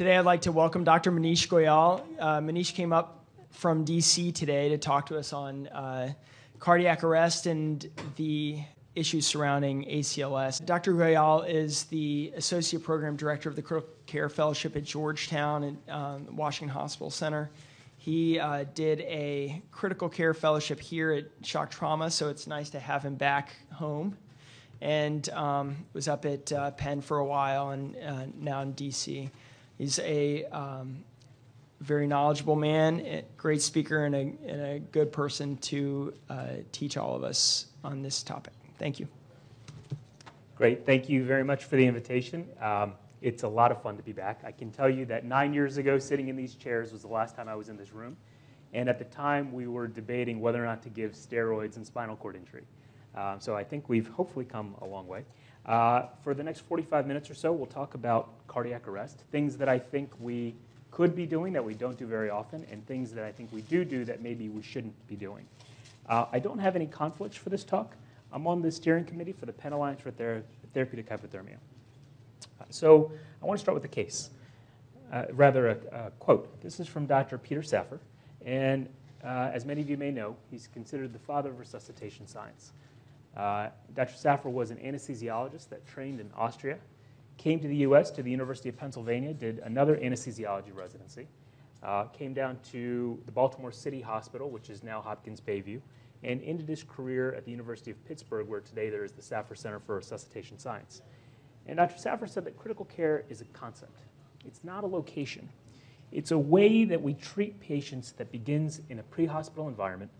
Today, I'd like to welcome Dr. Manish Goyal. Uh, Manish came up from DC today to talk to us on uh, cardiac arrest and the issues surrounding ACLS. Dr. Goyal is the Associate Program Director of the Critical Care Fellowship at Georgetown and um, Washington Hospital Center. He uh, did a critical care fellowship here at Shock Trauma, so it's nice to have him back home. And um, was up at uh, Penn for a while and uh, now in DC. He's a um, very knowledgeable man, great speaker, and a, and a good person to uh, teach all of us on this topic. Thank you. Great. Thank you very much for the invitation. Um, it's a lot of fun to be back. I can tell you that nine years ago, sitting in these chairs was the last time I was in this room. And at the time, we were debating whether or not to give steroids in spinal cord injury. Uh, so I think we've hopefully come a long way. Uh, for the next 45 minutes or so, we'll talk about cardiac arrest, things that I think we could be doing that we don't do very often, and things that I think we do do that maybe we shouldn't be doing. Uh, I don't have any conflicts for this talk. I'm on the steering committee for the Penn Alliance for Thera Therapeutic Hypothermia. So I want to start with a case, uh, rather a, a, quote. This is from Dr. Peter Safar, and uh, as many of you may know, he's considered the father of resuscitation science. Uh, Dr. Safar was an anesthesiologist that trained in Austria, came to the U.S. to the University of Pennsylvania, did another anesthesiology residency, uh, came down to the Baltimore City Hospital, which is now Hopkins Bayview, and ended his career at the University of Pittsburgh, where today there is the Safar Center for Resuscitation Science. And Dr. Safar said that critical care is a concept. It's not a location. It's a way that we treat patients that begins in a pre-hospital environment,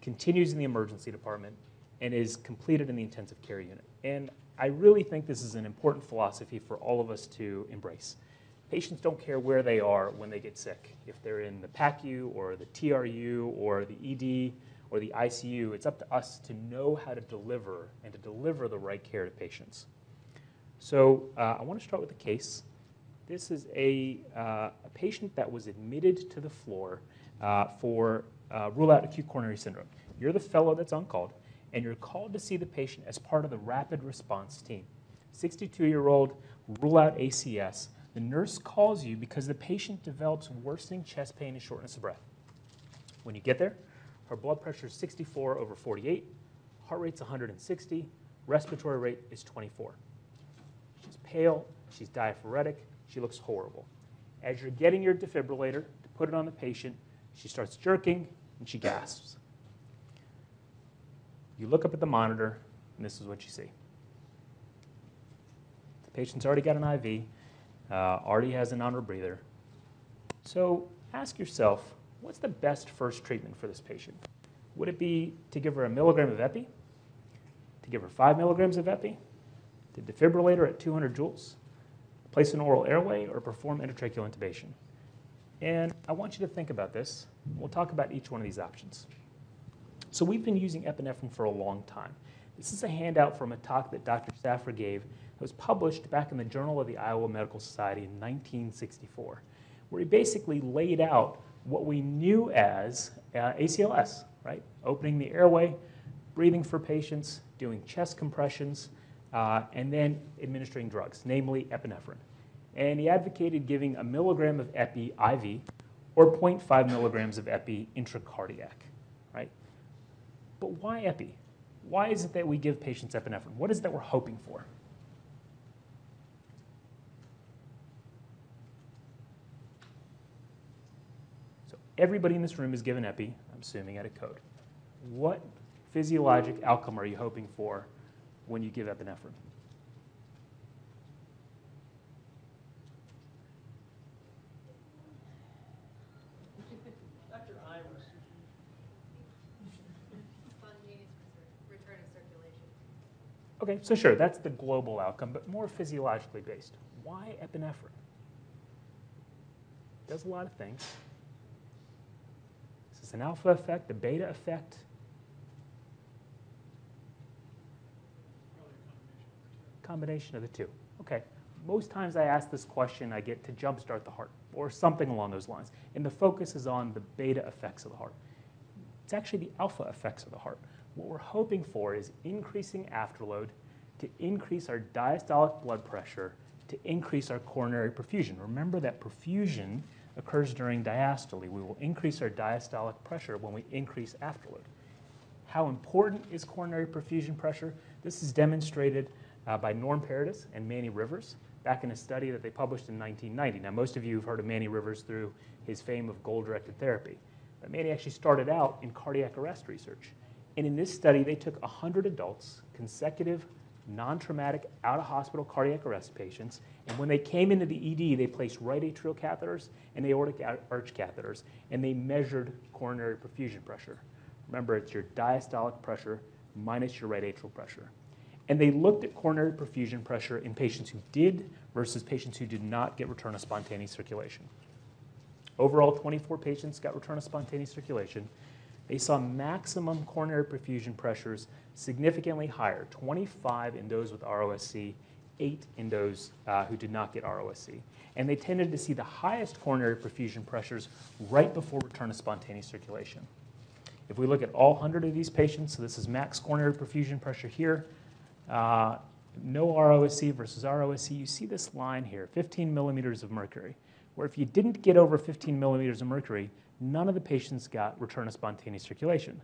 continues in the emergency department, and is completed in the intensive care unit. And I really think this is an important philosophy for all of us to embrace. Patients don't care where they are when they get sick. If they're in the PACU or the TRU or the ED or the ICU, it's up to us to know how to deliver and to deliver the right care to patients. So uh, I want to start with a case. This is a, uh, a patient that was admitted to the floor uh, for uh, rule out acute coronary syndrome. You're the fellow that's on call, and you're called to see the patient as part of the rapid response team. 62 year old, rule out ACS. The nurse calls you because the patient develops worsening chest pain and shortness of breath. When you get there, her blood pressure is 64 over 48, heart rate's 160, respiratory rate is 24 She's pale, she's diaphoretic, she looks horrible. As you're getting your defibrillator to put it on the patient, she starts jerking and she gasps. You look up at the monitor, and this is what you see. The patient's already got an IV, uh, already has a non-rebreather. So ask yourself, what's the best first treatment for this patient? Would it be to give her a milligram of epi? To give her five milligrams of epi? the defibrillator at 200 joules, place an oral airway, or perform endotracheal intubation. And I want you to think about this. We'll talk about each one of these options. So we've been using epinephrine for a long time. This is a handout from a talk that Dr. Safar gave that was published back in the Journal of the Iowa Medical Society in 1964, where he basically laid out what we knew as uh, ACLS, right? Opening the airway, breathing for patients, doing chest compressions, uh, and then administering drugs, namely epinephrine. And he advocated giving a milligram of epi IV or 0.5 milligrams of epi intracardiac? But why epi? Why is it that we give patients epinephrine? What is it that we're hoping for? So everybody in this room is given epi, I'm assuming at a code. What physiologic outcome are you hoping for when you give epinephrine. Okay, so sure, that's the global outcome, but more physiologically based. Why epinephrine? Does a lot of things. Is this an alpha effect, a beta effect? Combination of the two. Okay. Most times I ask this question, I get to jumpstart the heart or something along those lines. And the focus is on the beta effects of the heart. It's actually the alpha effects of the heart. What we're hoping for is increasing afterload to increase our diastolic blood pressure, to increase our coronary perfusion. Remember that perfusion occurs during diastole. We will increase our diastolic pressure when we increase afterload. How important is coronary perfusion pressure? This is demonstrated uh, by Norm Paradis and Manny Rivers back in a study that they published in 1990. Now, most of you have heard of Manny Rivers through his fame of goal-directed therapy. But Manny actually started out in cardiac arrest research. And in this study, they took 100 adults, consecutive, non-traumatic, out-of-hospital cardiac arrest patients, and when they came into the ED, they placed right atrial catheters and aortic arch catheters, and they measured coronary perfusion pressure. Remember, it's your diastolic pressure minus your right atrial pressure. And they looked at coronary perfusion pressure in patients who did versus patients who did not get return of spontaneous circulation. Overall, 24 patients got return of spontaneous circulation. They saw maximum coronary perfusion pressures significantly higher, 25 in those with ROSC, 8 in those uh, who did not get ROSC. And they tended to see the highest coronary perfusion pressures right before return of spontaneous circulation. If we look at all 100 of these patients, so this is max coronary perfusion pressure here, uh, no ROSC versus ROSC, you see this line here, 15 millimeters of mercury, where if you didn't get over 15 millimeters of mercury, none of the patients got return of spontaneous circulation.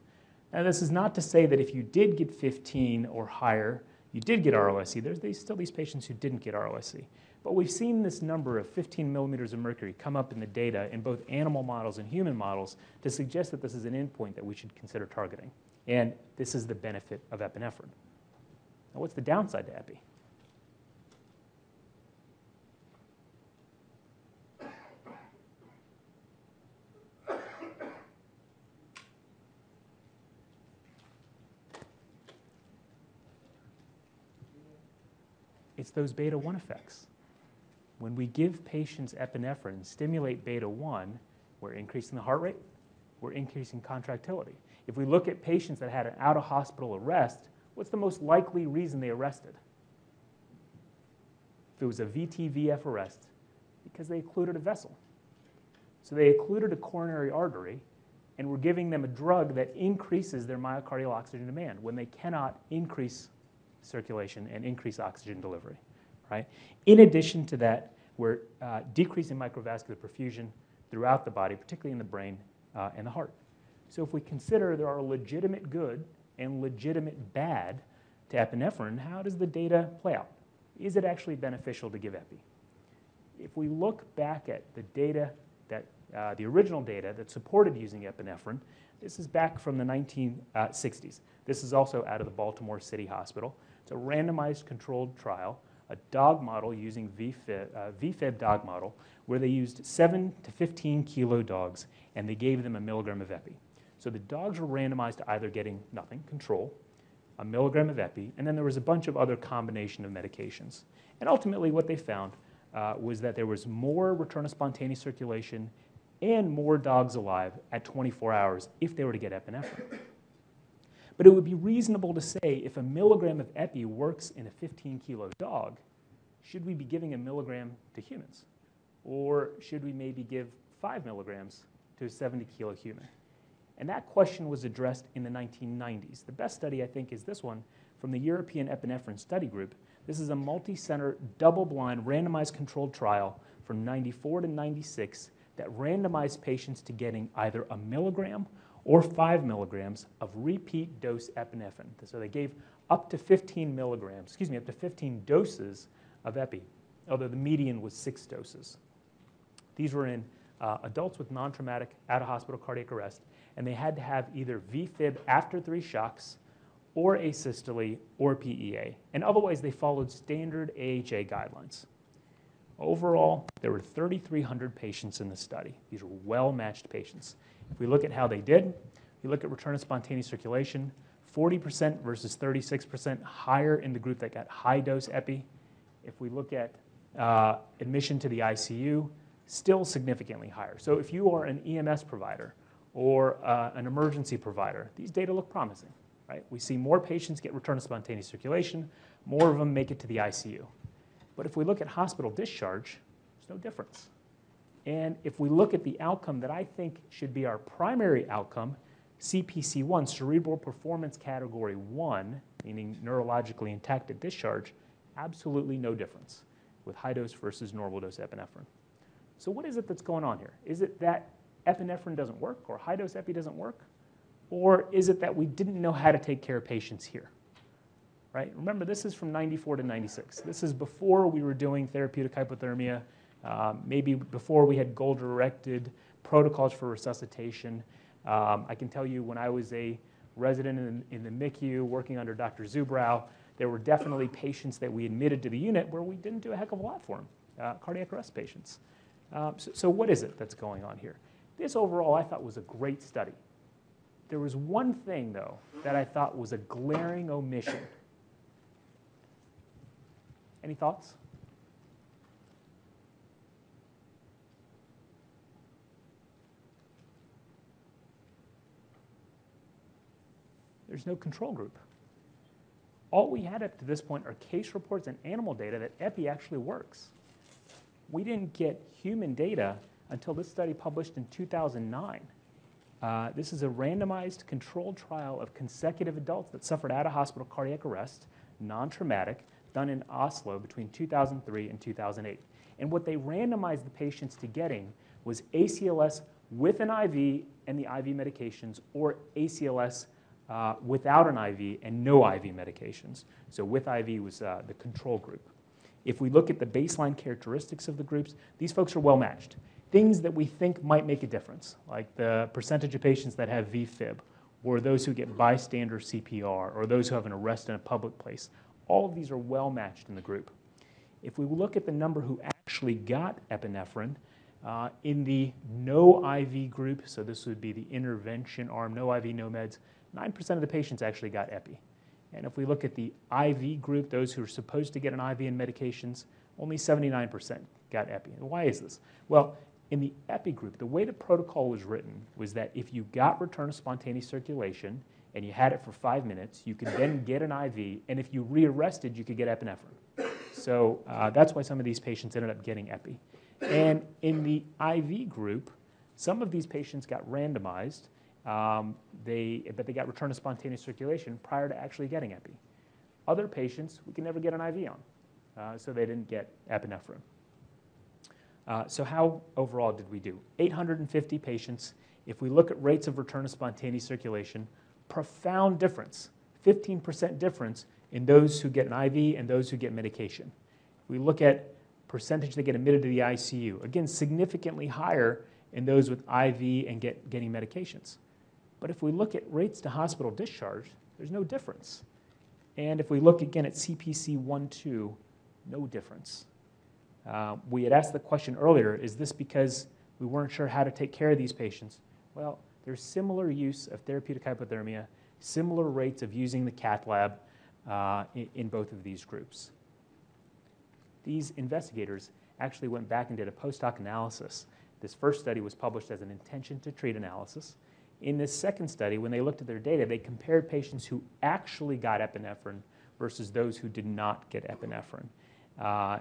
Now, this is not to say that if you did get 15 or higher, you did get ROSC. There's still these patients who didn't get ROSC. But we've seen this number of 15 millimeters of mercury come up in the data in both animal models and human models to suggest that this is an endpoint that we should consider targeting. And this is the benefit of epinephrine. Now, what's the downside to epi? It's those beta 1 effects. When we give patients epinephrine, stimulate beta 1, we're increasing the heart rate, we're increasing contractility. If we look at patients that had an out of hospital arrest, what's the most likely reason they arrested? If it was a VTVF arrest, because they occluded a vessel. So they occluded a coronary artery, and we're giving them a drug that increases their myocardial oxygen demand when they cannot increase circulation and increase oxygen delivery, right? In addition to that, we're uh, decreasing microvascular perfusion throughout the body, particularly in the brain uh, and the heart. So if we consider there are legitimate good and legitimate bad to epinephrine, how does the data play out? Is it actually beneficial to give epi? If we look back at the data that, uh, the original data that supported using epinephrine, this is back from the 1960s. This is also out of the Baltimore City Hospital. It's a randomized controlled trial, a dog model using VFib, uh, VFib dog model, where they used 7 to 15 kilo dogs and they gave them a milligram of epi. So the dogs were randomized to either getting nothing, control, a milligram of epi, and then there was a bunch of other combination of medications. And ultimately what they found uh, was that there was more return of spontaneous circulation and more dogs alive at 24 hours if they were to get epinephrine. But it would be reasonable to say if a milligram of epi works in a 15 kilo dog, should we be giving a milligram to humans? Or should we maybe give five milligrams to a 70 kilo human? And that question was addressed in the 1990s. The best study, I think, is this one from the European Epinephrine Study Group. This is a multi center, double blind, randomized controlled trial from 94 to 96 that randomized patients to getting either a milligram or 5 milligrams of repeat dose epinephrine. So they gave up to 15 milligrams, excuse me, up to 15 doses of epi, although the median was six doses. These were in uh, adults with non traumatic out of hospital cardiac arrest, and they had to have either VFib after three shocks, or asystole, or PEA. And otherwise, they followed standard AHA guidelines. Overall, there were 3,300 patients in the study. These were well matched patients. If we look at how they did, we look at return of spontaneous circulation, 40% versus 36% higher in the group that got high dose epi. If we look at uh, admission to the ICU, still significantly higher. So if you are an EMS provider or uh, an emergency provider, these data look promising. Right? We see more patients get return of spontaneous circulation, more of them make it to the ICU. But if we look at hospital discharge, there's no difference. And if we look at the outcome that I think should be our primary outcome, CPC1, cerebral performance category 1, meaning neurologically intact at discharge, absolutely no difference. with high dose versus normal dose epinephrine. So what is it that's going on here? Is it that epinephrine doesn't work or high dose epi doesn't work? Or is it that we didn't know how to take care of patients here? Right? Remember, this is from 94 to 96. This is before we were doing therapeutic hypothermia, um, maybe before we had goal directed protocols for resuscitation. Um, I can tell you when I was a resident in, in the MICU working under Dr. Zubrow, there were definitely patients that we admitted to the unit where we didn't do a heck of a lot for them, uh, cardiac arrest patients. Um, so, so, what is it that's going on here? This overall I thought was a great study. There was one thing, though, that I thought was a glaring omission. Any thoughts? There's no control group. All we had up to this point are case reports and animal data that EPI actually works. We didn't get human data until this study published in 2009. Uh, this is a randomized controlled trial of consecutive adults that suffered out of hospital cardiac arrest, non traumatic, done in Oslo between 2003 and 2008. And what they randomized the patients to getting was ACLS with an IV and the IV medications, or ACLS uh, without an IV and no IV medications. So with IV was uh, the control group. If we look at the baseline characteristics of the groups, these folks are well matched. Things that we think might make a difference, like the percentage of patients that have VFib, or those who get bystander CPR, or those who have an arrest in a public place, all of these are well matched in the group. If we look at the number who actually got epinephrine, uh, in the no IV group, so this would be the intervention arm, no IV, no meds, 9% of the patients actually got epi. And if we look at the IV group, those who are supposed to get an IV and medications, only 79% got epi. And why is this? Well, in the epi group, the way the protocol was written was that if you got return of spontaneous circulation and you had it for five minutes, you could then get an IV, and if you rearrested, you could get epinephrine. So uh, that's why some of these patients ended up getting epi. And in the IV group, some of these patients got randomized, um, they, but they got return of spontaneous circulation prior to actually getting epi. Other patients, we can never get an IV on, uh, so they didn't get epinephrine. Uh, so how overall did we do? 850 patients. If we look at rates of return of spontaneous circulation, profound difference, 15% difference in those who get an IV and those who get medication. If we look at percentage that get admitted to the ICU, again, significantly higher in those with IV and get, getting medications. But if we look at rates to hospital discharge, there's no difference. And if we look again at CPC 1 2, no difference. Uh, we had asked the question earlier is this because we weren't sure how to take care of these patients? Well, there's similar use of therapeutic hypothermia, similar rates of using the cath lab uh, in, in both of these groups. These investigators actually went back and did a post hoc analysis. This first study was published as an intention to treat analysis. In this second study, when they looked at their data, they compared patients who actually got epinephrine versus those who did not get epinephrine. Uh,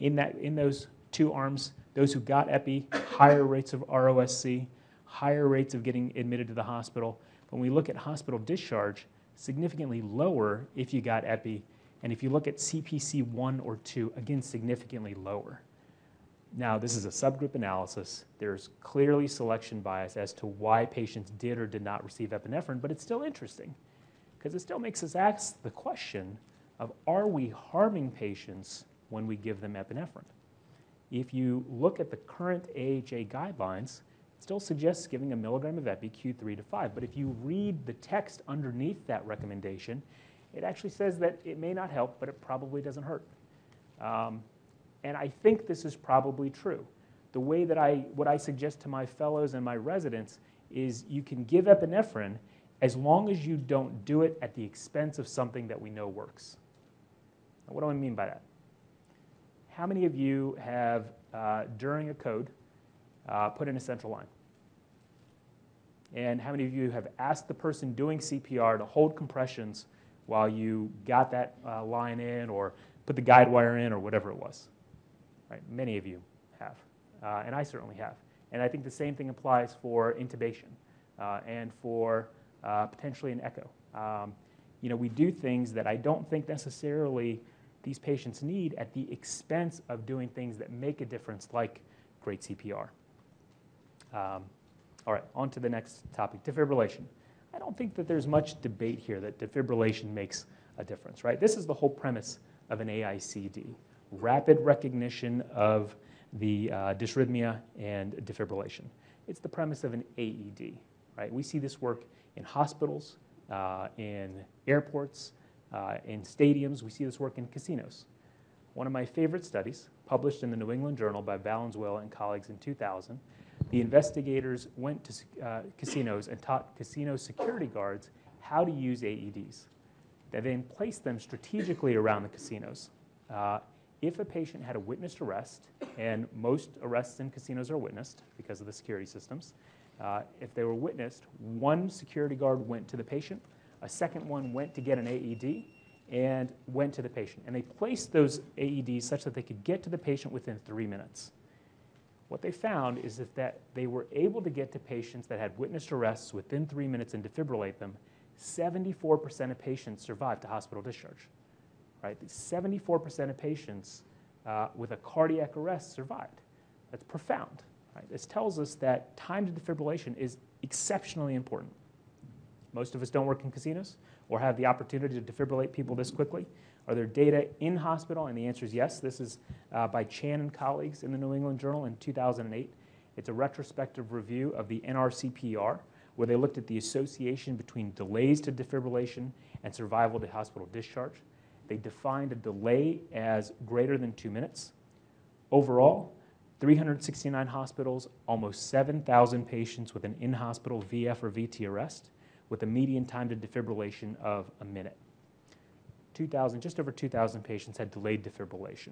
in, that, in those two arms, those who got epi, higher rates of ROSC, higher rates of getting admitted to the hospital. When we look at hospital discharge, significantly lower if you got epi. And if you look at CPC 1 or 2, again, significantly lower. Now, this is a subgroup analysis. There's clearly selection bias as to why patients did or did not receive epinephrine, but it's still interesting because it still makes us ask the question of are we harming patients when we give them epinephrine? If you look at the current AHA guidelines, it still suggests giving a milligram of epi Q3 to 5. But if you read the text underneath that recommendation, it actually says that it may not help, but it probably doesn't hurt. Um, and I think this is probably true. The way that I, what I suggest to my fellows and my residents is you can give epinephrine as long as you don't do it at the expense of something that we know works. Now, what do I mean by that? How many of you have, uh, during a code, uh, put in a central line? And how many of you have asked the person doing CPR to hold compressions while you got that uh, line in or put the guide wire in or whatever it was? Right? Many of you have, uh, and I certainly have. And I think the same thing applies for intubation uh, and for uh, potentially an echo. Um, you know, we do things that I don't think necessarily these patients need at the expense of doing things that make a difference, like great CPR. Um, all right, on to the next topic defibrillation. I don't think that there's much debate here that defibrillation makes a difference, right? This is the whole premise of an AICD rapid recognition of the uh, dysrhythmia and defibrillation. It's the premise of an AED, right? We see this work in hospitals, uh, in airports, uh, in stadiums. We see this work in casinos. One of my favorite studies, published in the New England Journal by Valenzuela and colleagues in 2000, the investigators went to uh, casinos and taught casino security guards how to use AEDs. They then placed them strategically around the casinos. Uh, if a patient had a witnessed arrest, and most arrests in casinos are witnessed because of the security systems, uh, if they were witnessed, one security guard went to the patient, a second one went to get an AED, and went to the patient. And they placed those AEDs such that they could get to the patient within three minutes. What they found is that, they were able to get to patients that had witnessed arrests within three minutes and defibrillate them. 74% of patients survived to hospital discharge. Right? 74% of patients uh, with a cardiac arrest survived. That's profound. Right? This tells us that time to defibrillation is exceptionally important. Most of us don't work in casinos or have the opportunity to defibrillate people this quickly. Are there data in hospital? And the answer is yes. This is uh, by Chan and colleagues in the New England Journal in 2008. It's a retrospective review of the NRCPR, where they looked at the association between delays to defibrillation and survival to hospital discharge. They defined a delay as greater than two minutes. Overall, 369 hospitals, almost 7,000 patients with an in hospital VF or VT arrest, with a median time to defibrillation of a minute. 2,000, just over 2,000 patients had delayed defibrillation.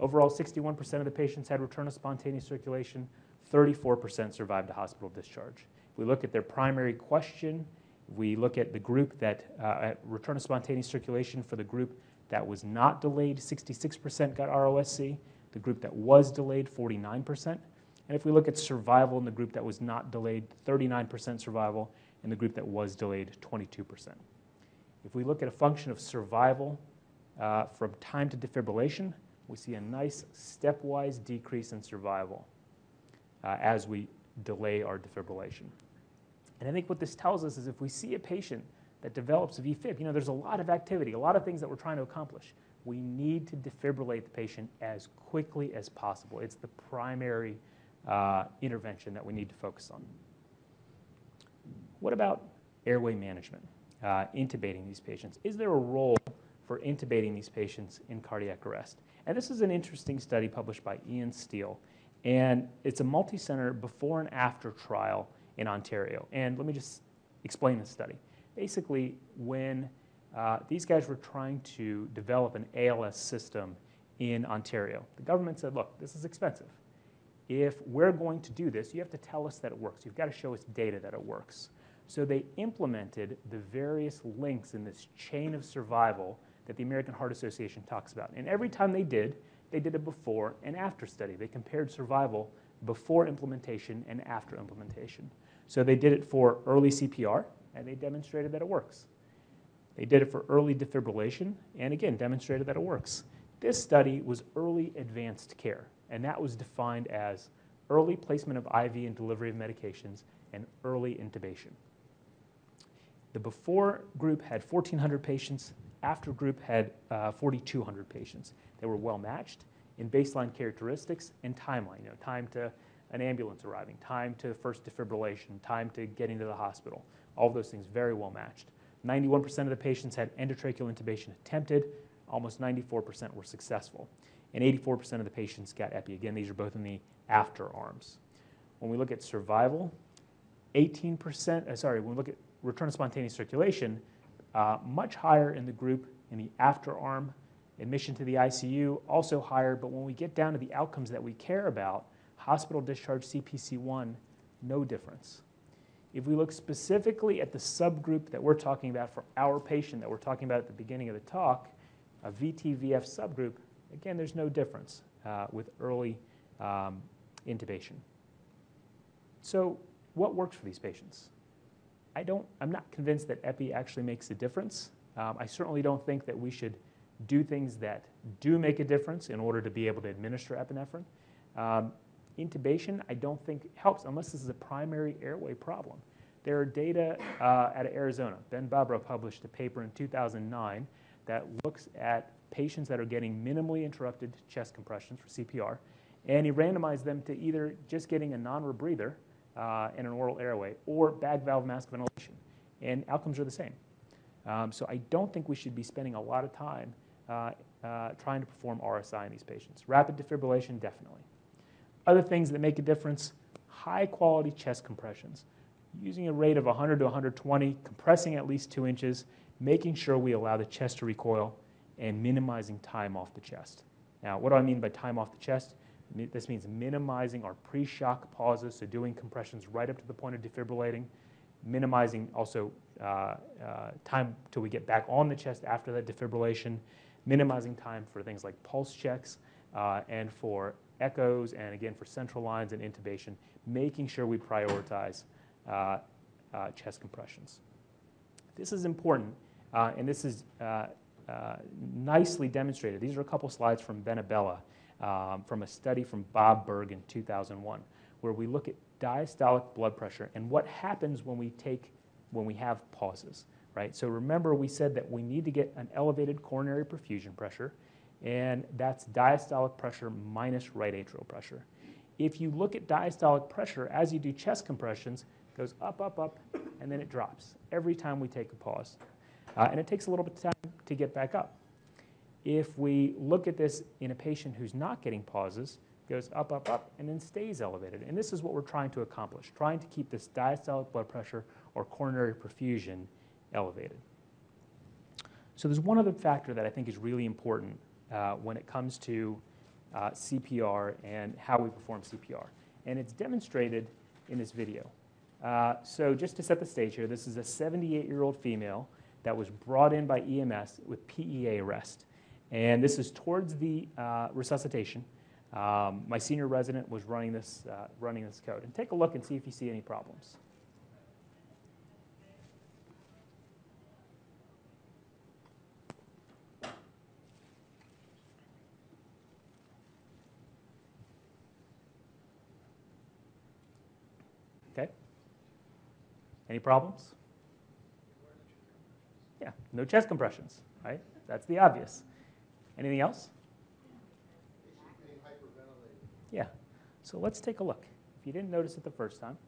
Overall, 61% of the patients had return of spontaneous circulation, 34% survived a hospital discharge. If we look at their primary question, we look at the group that, uh, at return of spontaneous circulation for the group that was not delayed, 66% got ROSC. The group that was delayed, 49%. And if we look at survival in the group that was not delayed, 39% survival, and the group that was delayed, 22%. If we look at a function of survival uh, from time to defibrillation, we see a nice stepwise decrease in survival uh, as we delay our defibrillation. And I think what this tells us is if we see a patient that develops VFib, you know, there's a lot of activity, a lot of things that we're trying to accomplish. We need to defibrillate the patient as quickly as possible. It's the primary uh, intervention that we need to focus on. What about airway management, uh, intubating these patients? Is there a role for intubating these patients in cardiac arrest? And this is an interesting study published by Ian Stiell. And it's a multi-center before and after trial in Ontario. And let me just explain this study. Basically, when uh, these guys were trying to develop an ALS system in Ontario, the government said, look, this is expensive. If we're going to do this, you have to tell us that it works. You've got to show us data that it works. So they implemented the various links in this chain of survival that the American Heart Association talks about. And every time they did, they did a before and after study. They compared survival before implementation and after implementation. So they did it for early CPR, and they demonstrated that it works. They did it for early defibrillation, and again, demonstrated that it works. This study was early advanced care, and that was defined as early placement of IV and delivery of medications and early intubation. The before group had 1,400 patients, after group had uh, 4,200 patients. They were well matched in baseline characteristics and timeline, you know, time to an ambulance arriving, time to first defibrillation, time to getting to the hospital. All those things very well matched. 91% of the patients had endotracheal intubation attempted, almost 94% were successful. And 84% of the patients got epi. Again, these are both in the after arms. When we look at survival, 18%, uh, sorry, when we look at return of spontaneous circulation, uh, much higher in the group in the after arm. Admission to the ICU, also higher, but when we get down to the outcomes that we care about, hospital discharge CPC1, no difference. If we look specifically at the subgroup that we're talking about for our patient that we're talking about at the beginning of the talk, a VTVF subgroup, again, there's no difference uh, with early um, intubation. So what works for these patients? I don't, I'm not convinced that epi actually makes a difference. Um, I certainly don't think that we should do things that do make a difference in order to be able to administer epinephrine. Um, intubation, I don't think helps unless this is a primary airway problem. There are data uh, out of Arizona. Ben Bobrow published a paper in 2009 that looks at patients that are getting minimally interrupted chest compressions for CPR, and he randomized them to either just getting a non-rebreather uh, in an oral airway or bag valve mask ventilation, and outcomes are the same. Um, so I don't think we should be spending a lot of time uh, uh, trying to perform RSI in these patients. Rapid defibrillation, definitely. Other things that make a difference, high quality chest compressions. Using a rate of 100 to 120, compressing at least two inches, making sure we allow the chest to recoil, and minimizing time off the chest. Now, what do I mean by time off the chest? This means minimizing our pre-shock pauses, so doing compressions right up to the point of defibrillating, minimizing also uh, uh, time till we get back on the chest after that defibrillation, minimizing time for things like pulse checks uh, and for echoes, and again for central lines and intubation, making sure we prioritize uh, uh, chest compressions. This is important, uh, and this is nicely demonstrated. These are a couple slides from Ben Bobrow um, from a study from Bob Berg in 2001, where we look at diastolic blood pressure and what happens when we take when we have pauses, right? So remember we said that we need to get an elevated coronary perfusion pressure, and that's diastolic pressure minus right atrial pressure. If you look at diastolic pressure as you do chest compressions, it goes up, up, up, and then it drops every time we take a pause. Uh, and it takes a little bit of time to get back up. If we look at this in a patient who's not getting pauses, goes up, up, up, and then stays elevated. And this is what we're trying to accomplish, trying to keep this diastolic blood pressure or coronary perfusion elevated. So there's one other factor that I think is really important when it comes to uh, CPR and how we perform CPR. And it's demonstrated in this video. Uh, so just to set the stage here, this is a 78-year-old female that was brought in by EMS with PEA arrest. And this is towards the uh, resuscitation. Um, my senior resident was running this, uh, running this code. And take a look and see if you see any problems. Okay. Any problems? Yeah, no chest compressions, right? That's the obvious. Anything else? Yeah. So let's take a look. If you didn't notice it the first time,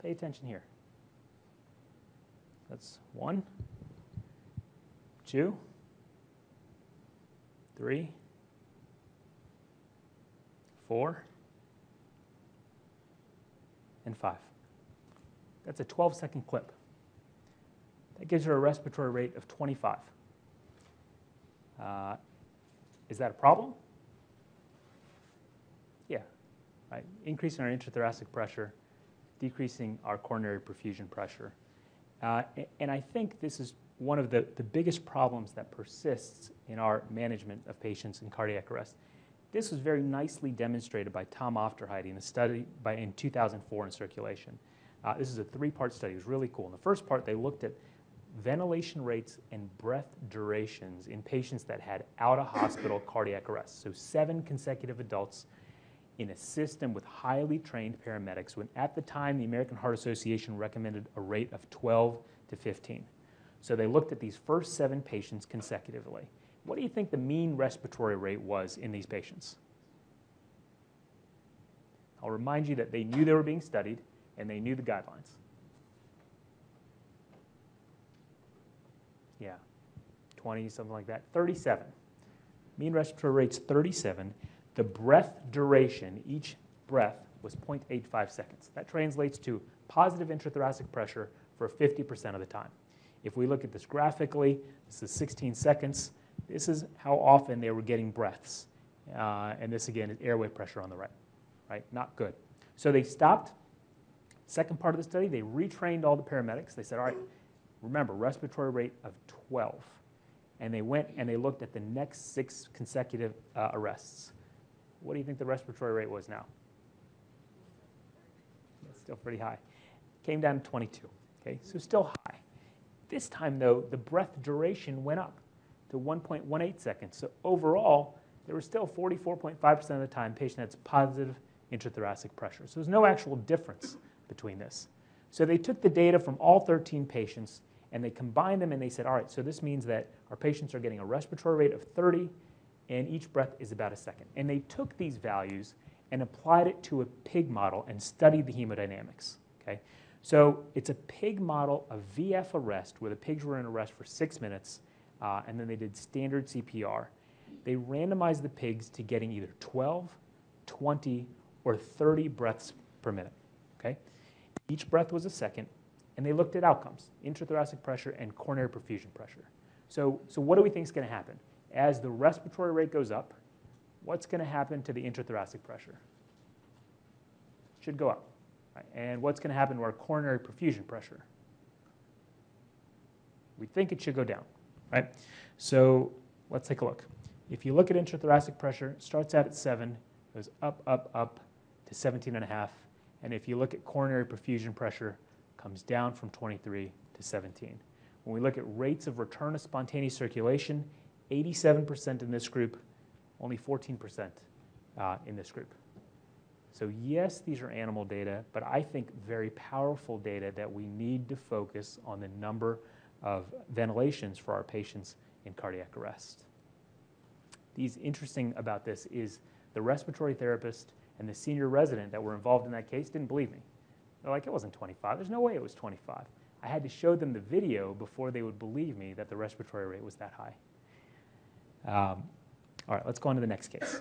pay attention here. That's one, two, three, four, and five. That's a 12 second clip. That gives her a respiratory rate of 25. Uh, is that a problem? Yeah, right. Increasing our intrathoracic pressure, decreasing our coronary perfusion pressure. Uh, and I think this is one of the, the biggest problems that persists in our management of patients in cardiac arrest. This was very nicely demonstrated by Tom Aufderheide in a study by, in 2004 in circulation. Uh, this is a three-part study. It was really cool. In the first part, they looked at ventilation rates and breath durations in patients that had out of hospital cardiac arrest. So, seven consecutive adults in a system with highly trained paramedics when at the time the American Heart Association recommended a rate of 12 to 15. So, they looked at these first seven patients consecutively. What do you think the mean respiratory rate was in these patients? I'll remind you that they knew they were being studied and they knew the guidelines. Yeah, 20, something like that. 37. Mean respiratory rate's 37. The breath duration, each breath, was 0.85 seconds. That translates to positive intrathoracic pressure for 50% of the time. If we look at this graphically, this is 16 seconds. This is how often they were getting breaths. Uh, and this, again, is airway pressure on the right. Right? Not good. So they stopped. Second part of the study, they retrained all the paramedics. They said, all right, remember, respiratory rate of 12. And they went and they looked at the next six consecutive uh, arrests. What do you think the respiratory rate was now? It's still pretty high. Came down to 22. Okay, so still high. This time, though, the breath duration went up to to 1.18 seconds. So overall, there was still 44.5% of the time patient had positive intrathoracic pressure. So there's no actual difference between this. So they took the data from all 13 patients and they combined them and they said, all right, so this means that our patients are getting a respiratory rate of 30 and each breath is about a second. And they took these values and applied it to a pig model and studied the hemodynamics. Okay? So it's a pig model of VF arrest where the pigs were in arrest for six minutes uh, and then they did standard CPR. They randomized the pigs to getting either 12, 20, or 30 breaths per minute. Okay? Each breath was a second, and they looked at outcomes intrathoracic pressure and coronary perfusion pressure. So, so what do we think is going to happen? As the respiratory rate goes up, what's going to happen to the intrathoracic pressure? Should go up. Right? And what's going to happen to our coronary perfusion pressure? We think it should go down. Right? So let's take a look. If you look at intrathoracic pressure, it starts out at 7, goes up, up, up to 17 and a half. And if you look at coronary perfusion pressure, comes down from 23 to 17. When we look at rates of return of spontaneous circulation, 87% in this group, only 14% uh, in this group. So yes, these are animal data, but I think very powerful data that we need to focus on the number of ventilations for our patients in cardiac arrest. These interesting about this is the respiratory therapist and the senior resident that were involved in that case didn't believe me. They're like, it wasn't 25. There's no way it was 25. I had to show them the video before they would believe me that the respiratory rate was that high. Um, all right, let's go on to the next case.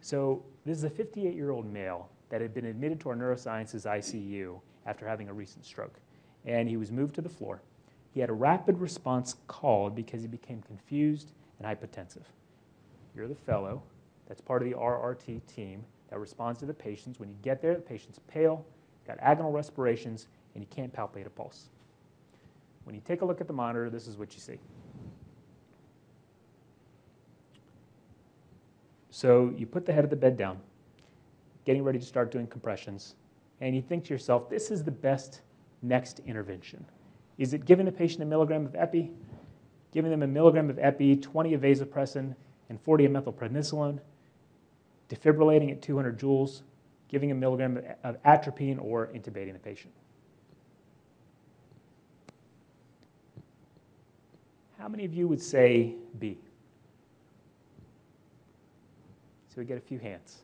So this is a 58-year-old male that had been admitted to our neurosciences ICU after having a recent stroke. And he was moved to the floor. He had a rapid response called because he became confused and hypotensive. You're the fellow that's part of the RRT team that responds to the patients. When you get there, the patient's pale, got agonal respirations, and you can't palpate a pulse. When you take a look at the monitor, this is what you see. So you put the head of the bed down, getting ready to start doing compressions, and you think to yourself, this is the best next intervention. Is it giving the patient a milligram of epi, giving them a milligram of epi, 20 of vasopressin, and 40 of methylprednisolone, defibrillating at 200 joules, giving a milligram of atropine, or intubating the patient. How many of you would say B? So we get a few hands.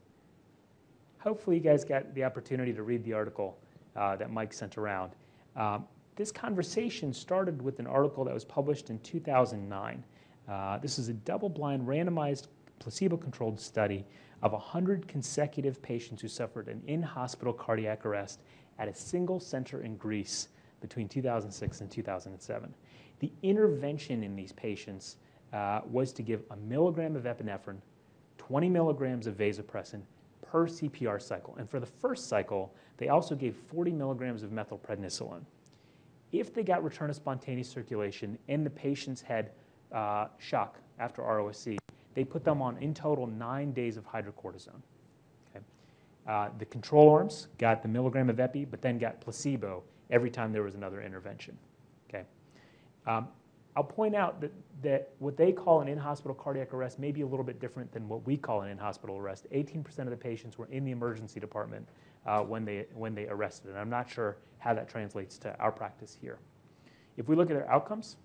Hopefully, you guys got the opportunity to read the article uh, that Mike sent around. Um, this conversation started with an article that was published in 2009. Uh, this is a double blind, randomized, placebo controlled study of 100 consecutive patients who suffered an in hospital cardiac arrest at a single center in Greece between 2006 and 2007. The intervention in these patients uh, was to give a milligram of epinephrine, 20 milligrams of vasopressin per CPR cycle. And for the first cycle, they also gave 40 milligrams of methylprednisolone. If they got return of spontaneous circulation and the patients had uh, shock after ROSC, they put them on, in total, nine days of hydrocortisone. Okay? Uh, the control arms got the milligram of epi, but then got placebo every time there was another intervention. Okay? Um, I'll point out that, that what they call an in-hospital cardiac arrest may be a little bit different than what we call an in-hospital arrest. 18% of the patients were in the emergency department uh, when, they, when they arrested, and I'm not sure how that translates to our practice here. If we look at their outcomes,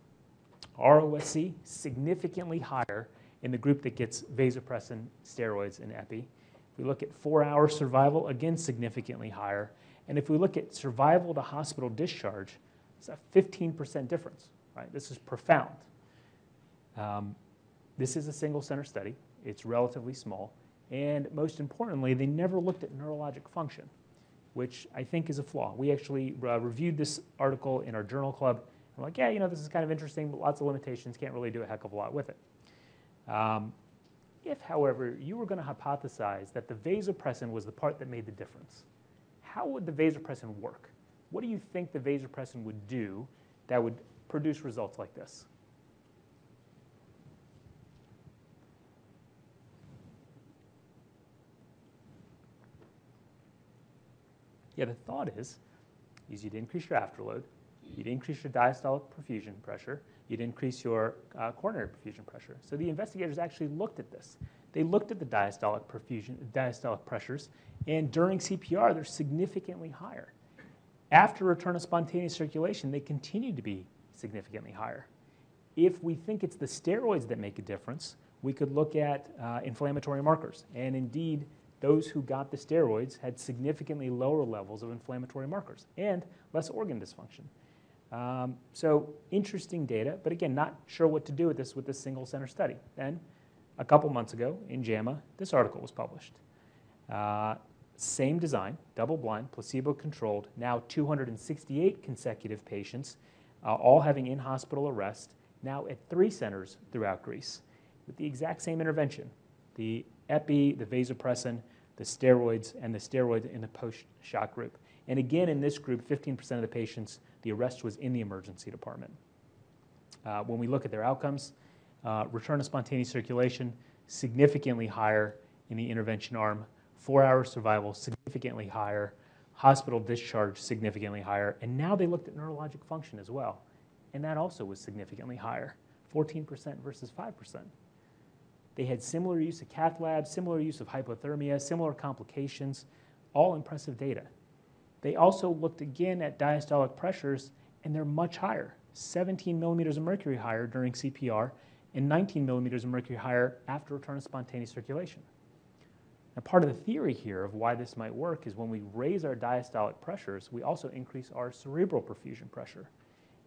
ROSC significantly higher in the group that gets vasopressin, steroids, and epi. If we look at four-hour survival, again significantly higher. And if we look at survival to hospital discharge, it's a 15% difference. Right? This is profound. Um, this is a single center study. It's relatively small. And most importantly, they never looked at neurologic function, which I think is a flaw. We actually uh, reviewed this article in our journal club I'm like, yeah, you know, this is kind of interesting, but lots of limitations, can't really do a heck of a lot with it. Um, if, however, you were going to hypothesize that the vasopressin was the part that made the difference, how would the vasopressin work? What do you think the vasopressin would do that would produce results like this? Yeah, the thought is, is you'd increase your afterload, you'd increase your diastolic perfusion pressure, you'd increase your uh, coronary perfusion pressure. So the investigators actually looked at this. They looked at the diastolic perfusion, diastolic pressures, and during CPR, they're significantly higher. After return of spontaneous circulation, they continue to be significantly higher. If we think it's the steroids that make a difference, we could look at uh, inflammatory markers. And indeed, those who got the steroids had significantly lower levels of inflammatory markers and less organ dysfunction. Um, so interesting data, but again, not sure what to do with this with this single center study. Then, a couple months ago in JAMA, this article was published. Uh, same design, double blind, placebo controlled, now 268 consecutive patients, uh, all having in hospital arrest, now at three centers throughout Greece with the exact same intervention the epi, the vasopressin, the steroids, and the steroids in the post shock group. And again, in this group, 15% of the patients, the arrest was in the emergency department. Uh, when we look at their outcomes, uh, return to spontaneous circulation significantly higher in the intervention arm, four hour survival significantly higher, hospital discharge significantly higher, and now they looked at neurologic function as well, and that also was significantly higher, 14% versus 5%. They had similar use of cath labs, similar use of hypothermia, similar complications, all impressive data. They also looked again at diastolic pressures, and they're much higher 17 millimeters of mercury higher during CPR, and 19 millimeters of mercury higher after return of spontaneous circulation. Now, part of the theory here of why this might work is when we raise our diastolic pressures, we also increase our cerebral perfusion pressure.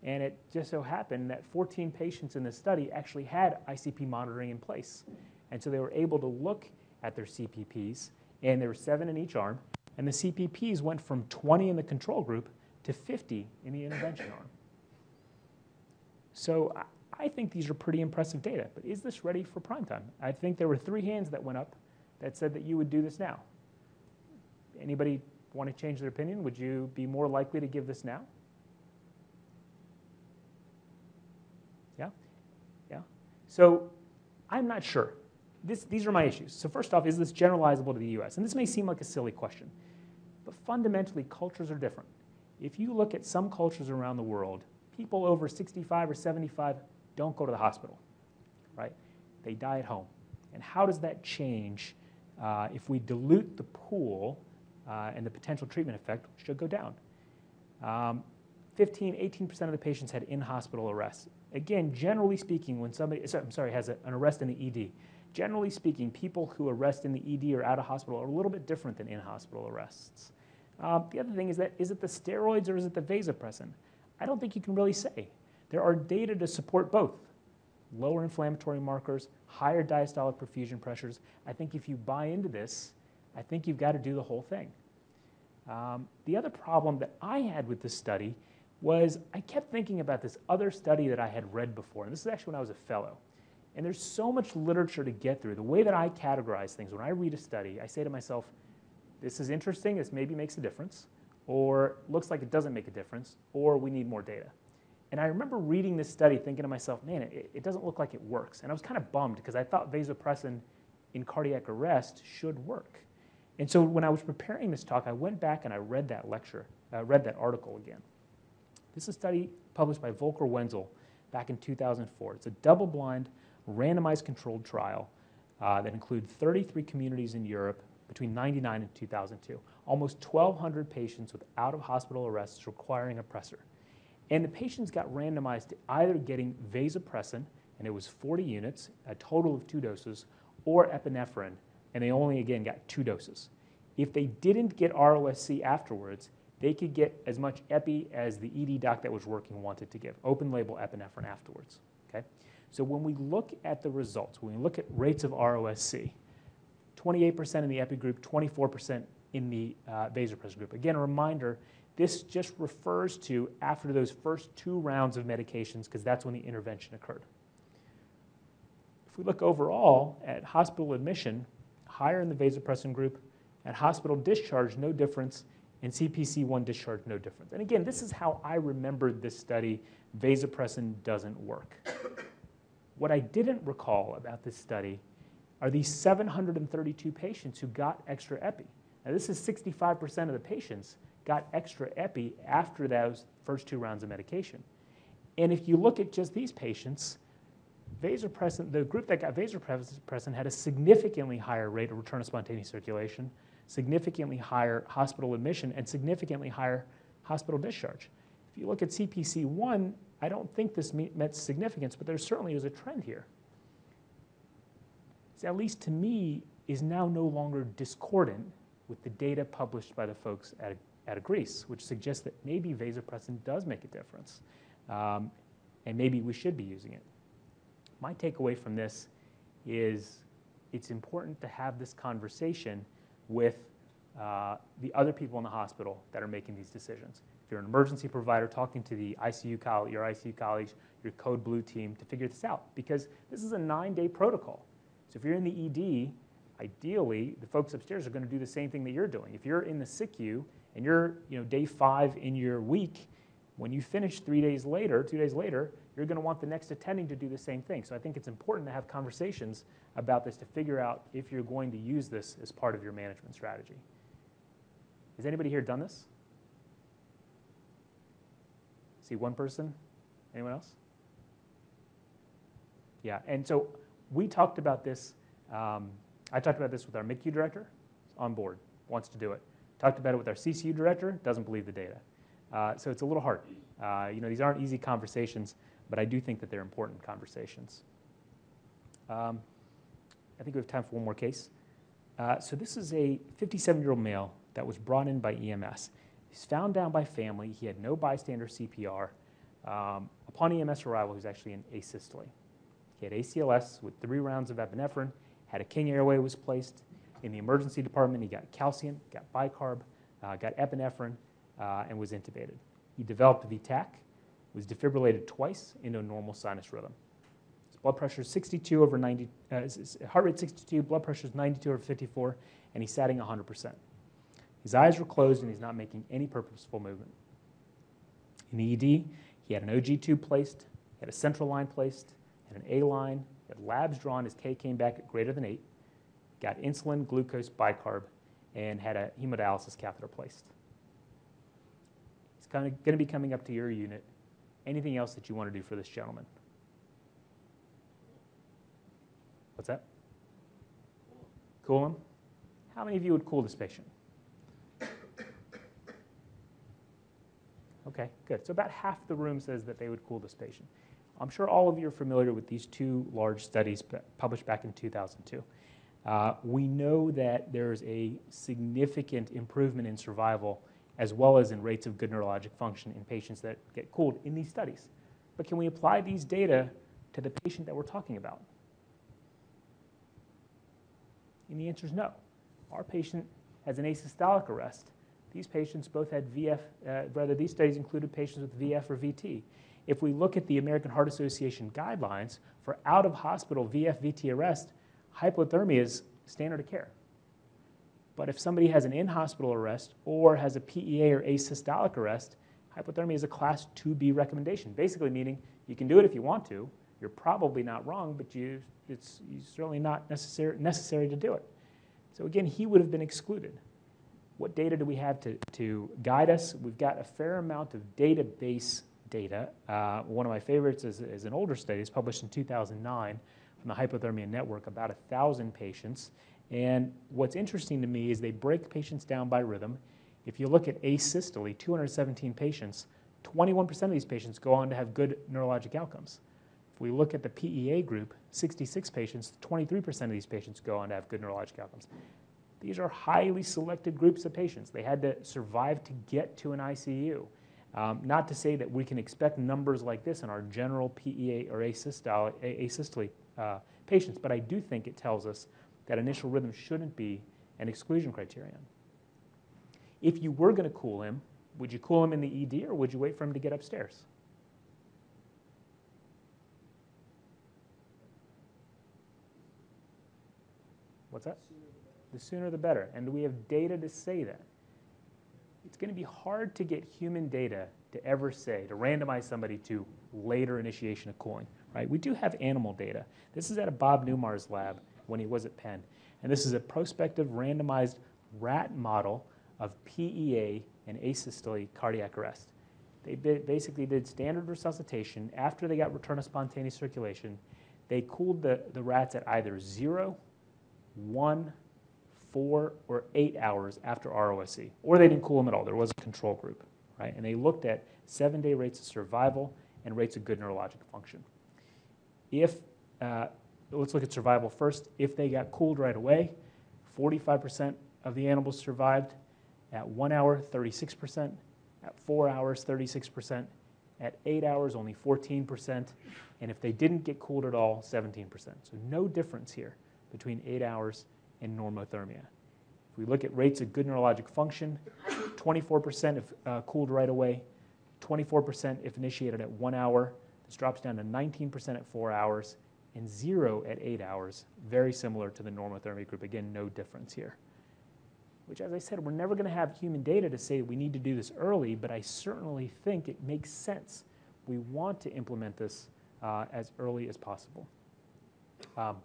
And it just so happened that 14 patients in this study actually had ICP monitoring in place. And so they were able to look at their CPPs, and there were seven in each arm, and the CPPs went from 20 in the control group to 50 in the intervention arm. So I think these are pretty impressive data, but is this ready for prime time? I think there were three hands that went up that said that you would do this now. Anybody want to change their opinion? Would you be more likely to give this now? Yeah? Yeah? So I'm not sure. This, these are my issues. So first off, is this generalizable to the US? And this may seem like a silly question, but fundamentally, cultures are different. If you look at some cultures around the world, people over 65 or 75 don't go to the hospital, right? They die at home. And how does that change uh, if we dilute the pool uh, and the potential treatment effect should go down? Um, 15, 18% of the patients had in-hospital arrests. Again, generally speaking, when somebody, I'm sorry, has a, an arrest in the ED, generally speaking, people who arrest in the ED or out of hospital are a little bit different than in-hospital arrests. Uh, the other thing is that, is it the steroids or is it the vasopressin? I don't think you can really say. There are data to support both. Lower inflammatory markers, higher diastolic perfusion pressures. I think if you buy into this, I think you've got to do the whole thing. Um, the other problem that I had with this study was I kept thinking about this other study that I had read before. And this is actually when I was a fellow. And there's so much literature to get through. The way that I categorize things, when I read a study, I say to myself, this is interesting, this maybe makes a difference, or looks like it doesn't make a difference, or we need more data. And I remember reading this study thinking to myself, man, it, it doesn't look like it works. And I was kind of bummed because I thought vasopressin in cardiac arrest should work. And so when I was preparing this talk, I went back and I read that lecture, uh, read that article again. This is a study published by Volker Wenzel back in 2004. It's a double blind, randomized controlled trial uh, that included 33 communities in Europe between 99 and 2002. Almost 1,200 patients with out of hospital arrests requiring a pressor. And the patients got randomized to either getting vasopressin, and it was 40 units, a total of two doses, or epinephrine, and they only, again, got two doses. If they didn't get ROSC afterwards, they could get as much epi as the ED doc that was working wanted to give, open label epinephrine afterwards. Okay? So when we look at the results, when we look at rates of ROSC, 28% in the epi group, 24% in the uh, vasopressin group. Again, a reminder, this just refers to after those first two rounds of medications because that's when the intervention occurred. If we look overall at hospital admission, higher in the vasopressin group, at hospital discharge, no difference and CPC1 discharge no difference. And again, this is how I remembered this study. Vasopressin doesn't work. What I didn't recall about this study are these 732 patients who got extra epi. Now, this is 65% of the patients got extra epi after those first two rounds of medication. And if you look at just these patients, vasopressin, the group that got vasopressin had a significantly higher rate of return of spontaneous circulation, significantly higher hospital admission, and significantly higher hospital discharge. If you look at CPC1, I don't think this meant significance, but there certainly is a trend here. So at least to me, is now no longer discordant with the data published by the folks at, at Agrees, which suggests that maybe vasopressin does make a difference, um, and maybe we should be using it. My takeaway from this is it's important to have this conversation with uh, the other people in the hospital that are making these decisions. If you're an emergency provider, talking to the ICU coll- your ICU colleagues, your Code Blue team to figure this out, because this is a nine-day protocol. So if you're in the ED, ideally, the folks upstairs are going to do the same thing that you're doing. If you're in the SICU and you're, you know, day five in your week, when you finish three days later, two days later, you're going to want the next attending to do the same thing. So I think it's important to have conversations about this to figure out if you're going to use this as part of your management strategy. Has anybody here done this? See one person? Anyone else? Yeah, and so we talked about this. Um, I talked about this with our MICU director, on board, wants to do it. Talked about it with our CCU director, doesn't believe the data. Uh, so it's a little hard. Uh, you know, these aren't easy conversations, but I do think that they're important conversations. Um, I think we have time for one more case. Uh, so this is a 57-year-old male that was brought in by EMS. He's found down by family. He had no bystander CPR. Um, upon EMS arrival, he was actually in asystole. He had ACLS with three rounds of epinephrine, had a king airway was placed. In the emergency department, he got calcium, got bicarb, uh, got epinephrine, uh, and was intubated. He developed VTAC, was defibrillated twice into a normal sinus rhythm. His blood pressure is 62 over 90, uh, heart rate 62, blood pressure is 92 over 54, and he's satting 100%. His eyes were closed and he's not making any purposeful movement. In the ED, he had an OG tube placed, he had a central line placed, and an A line, he had labs drawn, his K came back at greater than 8, got insulin, glucose, bicarb, and had a hemodialysis catheter placed. It's kind of going to be coming up to your unit. Anything else that you want to do for this gentleman? What's that? Cool him? How many of you would cool this patient? Okay, good. So about half the room says that they would cool this patient. I'm sure all of you are familiar with these two large studies published back in 2002. Uh, we know that there's a significant improvement in survival as well as in rates of good neurologic function in patients that get cooled in these studies. But can we apply these data to the patient that we're talking about? And the answer is no. Our patient has an asystolic arrest. These patients both had VF, uh, rather, these studies included patients with VF or VT. If we look at the American Heart Association guidelines for out of hospital VF VT arrest, hypothermia is standard of care. But if somebody has an in hospital arrest or has a PEA or asystolic arrest, hypothermia is a class 2B recommendation, basically meaning you can do it if you want to. You're probably not wrong, but you, it's certainly not necessary, necessary to do it. So again, he would have been excluded. What data do we have to, to guide us? We've got a fair amount of database data. Uh, one of my favorites is, is an older study. It's published in 2009 from the Hypothermia Network, about 1,000 patients. And what's interesting to me is they break patients down by rhythm. If you look at asystole, 217 patients, 21% of these patients go on to have good neurologic outcomes. If we look at the PEA group, 66 patients, 23% of these patients go on to have good neurologic outcomes. These are highly selected groups of patients. They had to survive to get to an ICU. Um, not to say that we can expect numbers like this in our general PEA or asystole, asystole uh, patients, but I do think it tells us that initial rhythm shouldn't be an exclusion criterion. If you were going to cool him, would you cool him in the ED or would you wait for him to get upstairs? What's that? The sooner the better. And we have data to say that. It's going to be hard to get human data to ever say, to randomize somebody to later initiation of cooling, right? We do have animal data. This is at a Bob Neumar's lab when he was at Penn. And this is a prospective randomized rat model of PEA and asystole cardiac arrest. They basically did standard resuscitation. After they got return of spontaneous circulation, they cooled the, the rats at either zero, one, four, or eight hours after ROSC. Or they didn't cool them at all. There was a control group, right? And they looked at seven day rates of survival and rates of good neurologic function. If, uh, let's look at survival first. If they got cooled right away, 45% of the animals survived. At one hour, 36%. At four hours, 36%. At eight hours, only 14%. And if they didn't get cooled at all, 17%. So no difference here between eight hours and normothermia. If we look at rates of good neurologic function, 24% if uh, cooled right away, 24% if initiated at one hour. This drops down to 19% at four hours, and zero at eight hours, very similar to the normothermia group. Again, no difference here. Which, as I said, we're never going to have human data to say we need to do this early, but I certainly think it makes sense. We want to implement this uh, as early as possible. Um,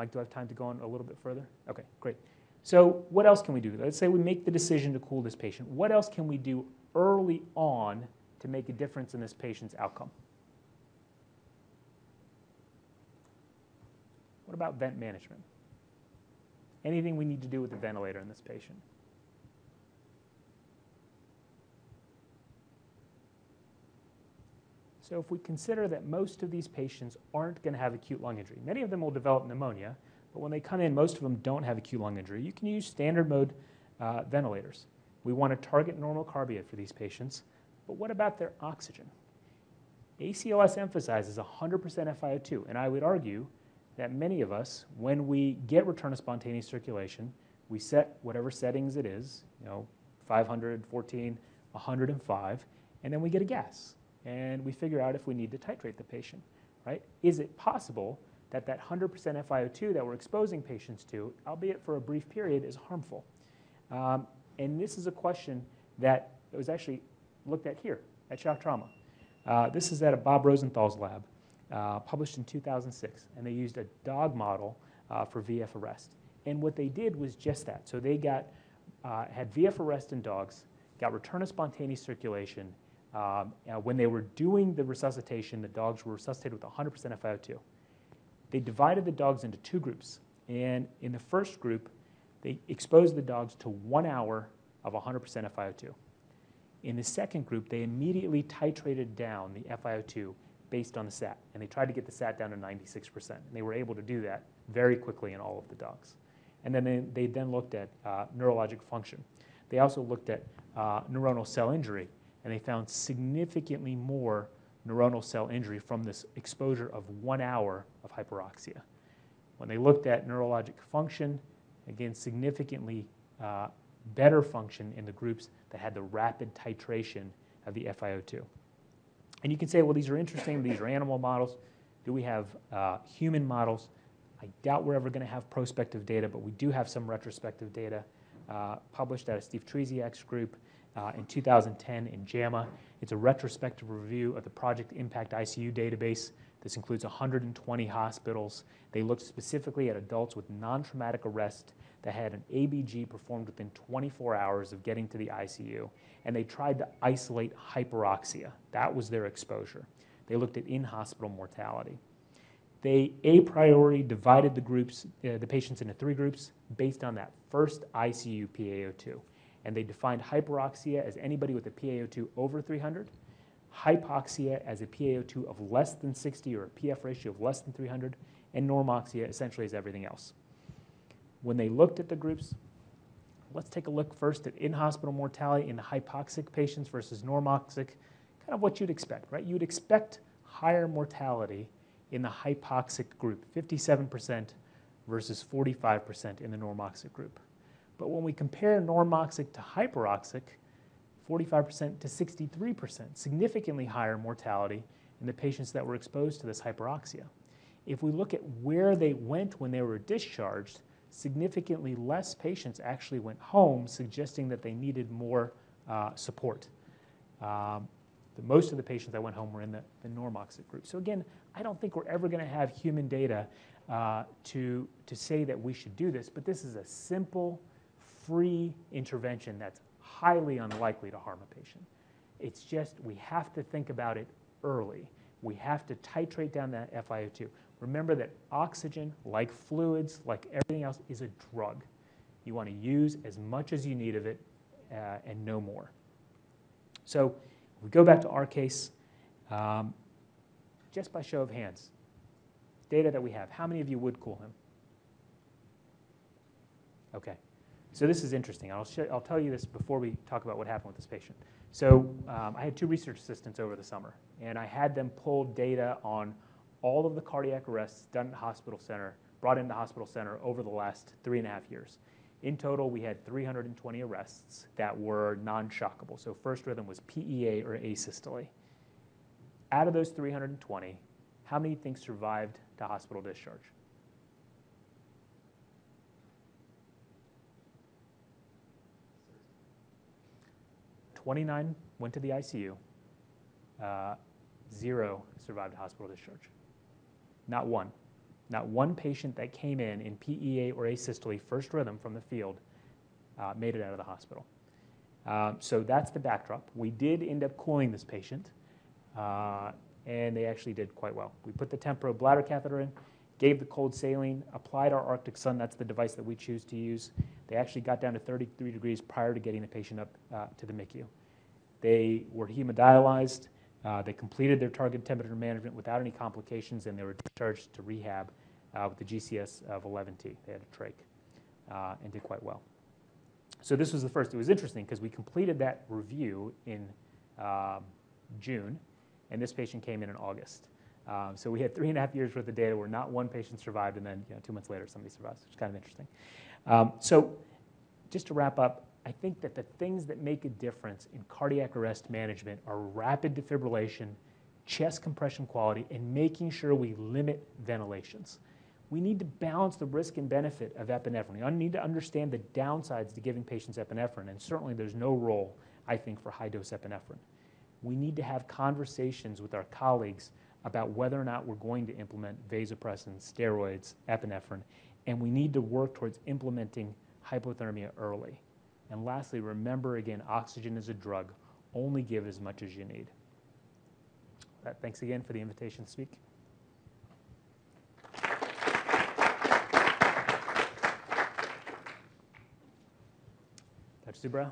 Mike, do I have time to go on a little bit further? Okay, great. So what else can we do? Let's say we make the decision to cool this patient. What else can we do early on to make a difference in this patient's outcome? What about vent management? Anything we need to do with the ventilator in this patient? So if we consider that most of these patients aren't going to have acute lung injury, many of them will develop pneumonia, but when they come in, most of them don't have acute lung injury. You can use standard mode uh, ventilators. We want to target normal carbia for these patients, but what about their oxygen? ACLS emphasizes 100% FiO2, and I would argue that many of us, when we get return of spontaneous circulation, we set whatever settings it is, you know, 500, 14, 105, and then we get a gas, and we figure out if we need to titrate the patient, right? Is it possible that that 100% FiO2 that we're exposing patients to, albeit for a brief period, is harmful? Um, and this is a question that was actually looked at here at shock trauma. Uh, this is at Bob Rosenthal's lab uh, published in 2006, and they used a dog model uh, for VF arrest. And what they did was just that. So they got uh, had VF arrest in dogs, got return of spontaneous circulation. Um, when they were doing the resuscitation, the dogs were resuscitated with 100% FiO2. They divided the dogs into two groups, and in the first group, they exposed the dogs to one hour of 100% FiO2. In the second group, they immediately titrated down the FiO2 based on the SAT. And they tried to get the SAT down to 96%. And they were able to do that very quickly in all of the dogs. And then they, they then looked at uh, neurologic function. They also looked at uh, neuronal cell injury, and they found significantly more neuronal cell injury from this exposure of one hour of hyperoxia. When they looked at neurologic function, again, significantly uh, better function in the groups that had the rapid titration of the FiO2. And you can say, well, these are interesting. These are animal models. Do we have uh, human models? I doubt we're ever going to have prospective data, but we do have some retrospective data uh, published at a Steve Trzeciak's group uh, in 2010 in JAMA. It's a retrospective review of the Project Impact ICU database. This includes 120 hospitals. They looked specifically at adults with non-traumatic arrest that had an ABG performed within 24 hours of getting to the ICU, and they tried to isolate hyperoxia. That was their exposure. They looked at in-hospital mortality. They a priori divided the groups, uh, the patients into three groups based on that first ICU PaO2. And they defined hyperoxia as anybody with a PaO2 over 300, hypoxia as a PaO2 of less than 60 or a PF ratio of less than 300, and normoxia essentially as everything else when they looked at the groups, let's take a look first at in-hospital mortality in hypoxic patients versus normoxic, kind of what you'd expect, right? You'd expect higher mortality in the hypoxic group, 57% versus 45% in the normoxic group. But when we compare normoxic to hyperoxic, 45% to 63%, significantly higher mortality in the patients that were exposed to this hyperoxia. If we look at where they went when they were discharged, significantly less patients actually went home, suggesting that they needed more uh, support. Um, the, most of the patients that went home were in the, the normoxic group. So again, I don't think we're ever going to have human data uh, to, to say that we should do this, but this is a simple, free intervention that's highly unlikely to harm a patient. It's just we have to think about it early. We have to titrate down that FiO2. Remember that oxygen, like fluids, like everything else, is a drug. You want to use as much as you need of it uh, and no more. So we go back to our case, um, just by show of hands, data that we have, how many of you would cool him? Okay. So this is interesting. I'll, show, I'll tell you this before we talk about what happened with this patient. So um, I had two research assistants over the summer, and I had them pull data on all of the cardiac arrests done at the hospital center, brought into the hospital center over the last three and a half years. In total, we had 320 arrests that were non-shockable. So first rhythm was PEA or asystole. Out of those 320, how many think survived to hospital discharge? 29 went to the ICU. Uh, zero survived hospital discharge. Not one. Not one patient that came in in PEA or asystole, first rhythm from the field, uh, made it out of the hospital. Um, so that's the backdrop. We did end up cooling this patient, uh, and they actually did quite well. We put the Tempro bladder catheter in, gave the cold saline, applied our Arctic Sun. That's the device that we choose to use. They actually got down to 33 degrees prior to getting the patient up uh, to the MICU. They were hemodialyzed. Uh, they completed their target temperature management without any complications, and they were discharged to rehab uh, with the GCS of 11T. They had a trach uh, and did quite well. So this was the first. It was interesting because we completed that review in um, June, and this patient came in in August. Um, so we had three and a half years worth of data where not one patient survived, and then you know, two months later somebody survives, which is kind of interesting. Um, so just to wrap up, I think that the things that make a difference in cardiac arrest management are rapid defibrillation, chest compression quality, and making sure we limit ventilations. We need to balance the risk and benefit of epinephrine. We need to understand the downsides to giving patients epinephrine, and certainly there's no role, I think, for high dose epinephrine. We need to have conversations with our colleagues about whether or not we're going to implement vasopressin, steroids, epinephrine, and we need to work towards implementing hypothermia early. And lastly, remember again, oxygen is a drug. Only give as much as you need. Thanks again for the invitation to speak. Dr. Subra?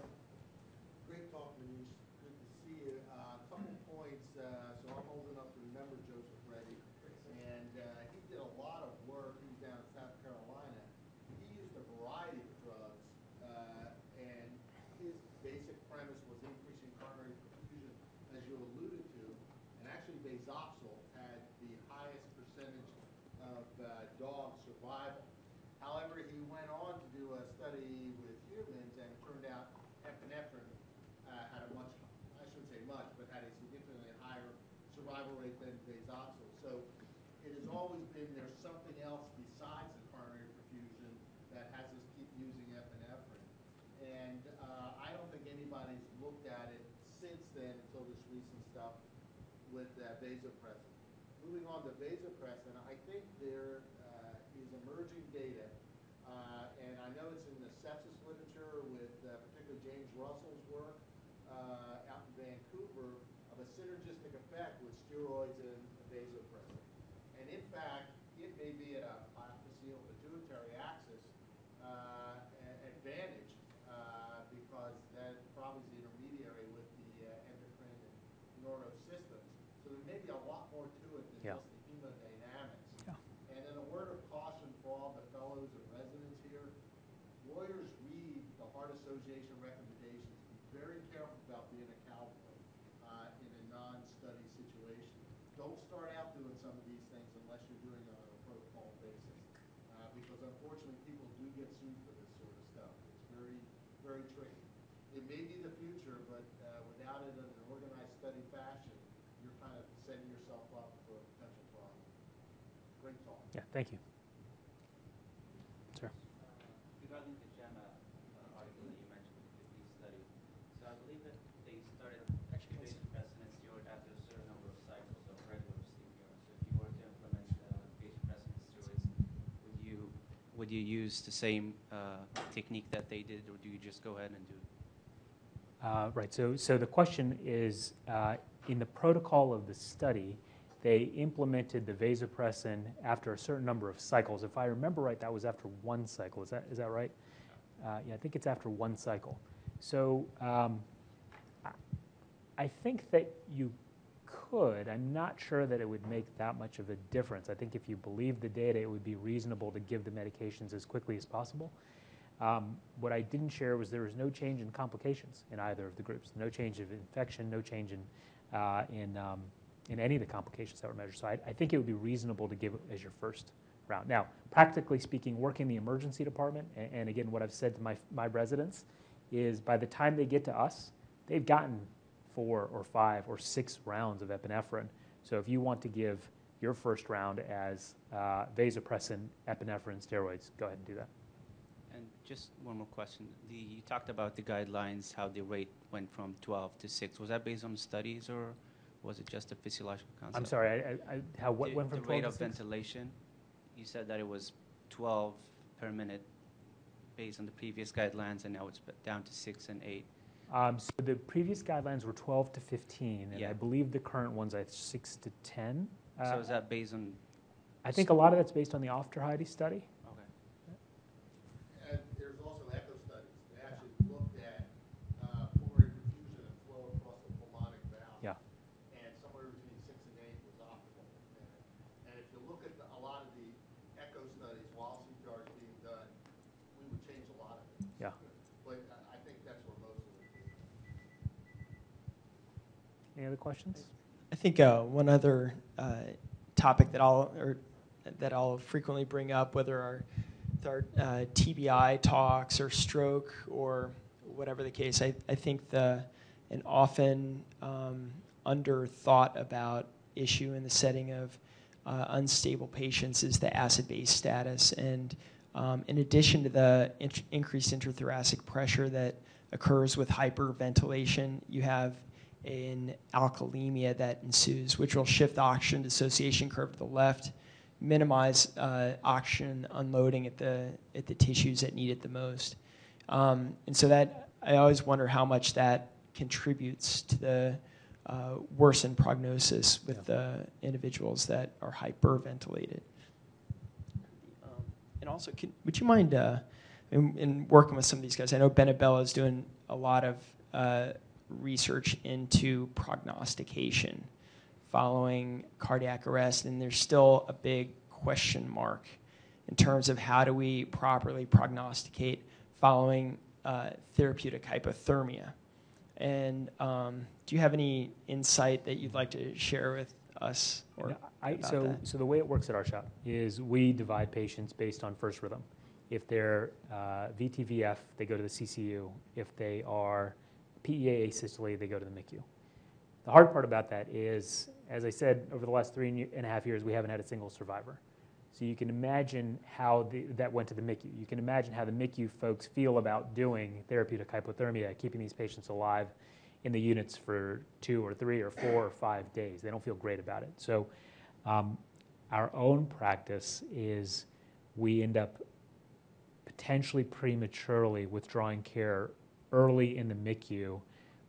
Vasopressin. Moving on to vasopressin, I think there uh, is emerging data, uh, and I know it's in the sepsis literature with uh, particularly James Russell's work uh, out in Vancouver of a synergistic effect with steroids and vasopressin. And in fact, it may be at a myofascial pituitary axis uh, advantage uh, because that probably is the intermediary with the endocrine and neuro may be a lot more to it than yeah. just the hemodynamics. Yeah. And then a word of caution for all the fellows and residents here. Lawyers read the Heart Association recommendations. Be very careful about being a cowboy uh, in a non-study situation. Don't start out doing some of these things unless you're doing it on a protocol basis. Uh, because unfortunately, people do get sued for this sort of stuff. It's very, very tricky. It may be the future, but uh, without it in an organized study fashion, setting yourself up for a potential problem. Great talk. Yeah, thank you. Sir. regarding the JAMA uh, article that you mentioned, the study, so I believe that they started actually vasopressin and steroid after a certain number of cycles of regular. So if you were to implement uh, vasopressin and steroids, would you would you use the same uh, technique that they did, or do you just go ahead and do it? Uh, right. So, so the question is, uh, in the protocol of the study, they implemented the vasopressin after a certain number of cycles. If I remember right, that was after one cycle. Is that is that right? Uh, yeah, I think it's after one cycle. So um, I think that you could. I'm not sure that it would make that much of a difference. I think if you believe the data, it would be reasonable to give the medications as quickly as possible. Um, what I didn't share was there was no change in complications in either of the groups. No change of infection, no change in, uh, in, um, in any of the complications that were measured. So I, I, think it would be reasonable to give it as your first round. Now, practically speaking, working in the emergency department, and, and again, what I've said to my, my residents is by the time they get to us, they've gotten four or five or six rounds of epinephrine. So if you want to give your first round as uh, vasopressin, epinephrine, steroids, go ahead and do that. And just one more question. The, you talked about the guidelines, how the rate went from 12 to 6. Was that based on studies or was it just a physiological concept? I'm sorry, I, I, how what the, went from the 12 rate to of 6? ventilation, you said that it was 12 per minute based on the previous guidelines, and now it's down to 6 and 8. Um, so the previous guidelines were 12 to 15, and Yeah. I believe the current ones are 6 to 10. so Uh, is that based on? I think a lot of that's based on the Aufderheide study. Okay. And there's also echo studies. They actually looked at uh, pulmonary perfusion and flow across the pulmonic valve. Yeah. And somewhere between six and eight was optimal. And, and if you look at the, a lot of the echo studies while CPR is being done, we would change a lot of it. Yeah. But I, I think that's where most of it is. Any other questions? I think uh, one other uh, topic that I'll or that I'll frequently bring up, whether our our uh, TBI talks or stroke or whatever the case, I, I think the an often um, under thought about issue in the setting of uh, unstable patients is the acid base status. And um, in addition to the int- increased intrathoracic pressure that occurs with hyperventilation, you have an alkalemia that ensues, which will shift the oxygen dissociation curve to the left, minimize uh, oxygen unloading at the at the tissues that need it the most. Um, and so that I always wonder how much that contributes to the uh, worsened prognosis with the individuals that are hyperventilated. Um, and also, can, would you mind uh, in, in working with some of these guys? I know Ben Abella is doing a lot of uh, research into prognostication following cardiac arrest, and there's still a big question mark in terms of how do we properly prognosticate following uh, therapeutic hypothermia. And um, do you have any insight that you'd like to share with us? Or No, I, about so, that? so the way it works at our shop is we divide patients based on first rhythm. If they're uh, VTVF, they go to the CCU. If they are PEA asystole, they go to the MICU. The hard part about that is, as I said, over the last three and a half years, we haven't had a single survivor. So you can imagine how the, that went to the MICU. You can imagine how the MICU folks feel about doing therapeutic hypothermia, keeping these patients alive in the units for two or three or four or five days. They don't feel great about it. So um, our own practice is we end up potentially prematurely withdrawing care early in the MICU.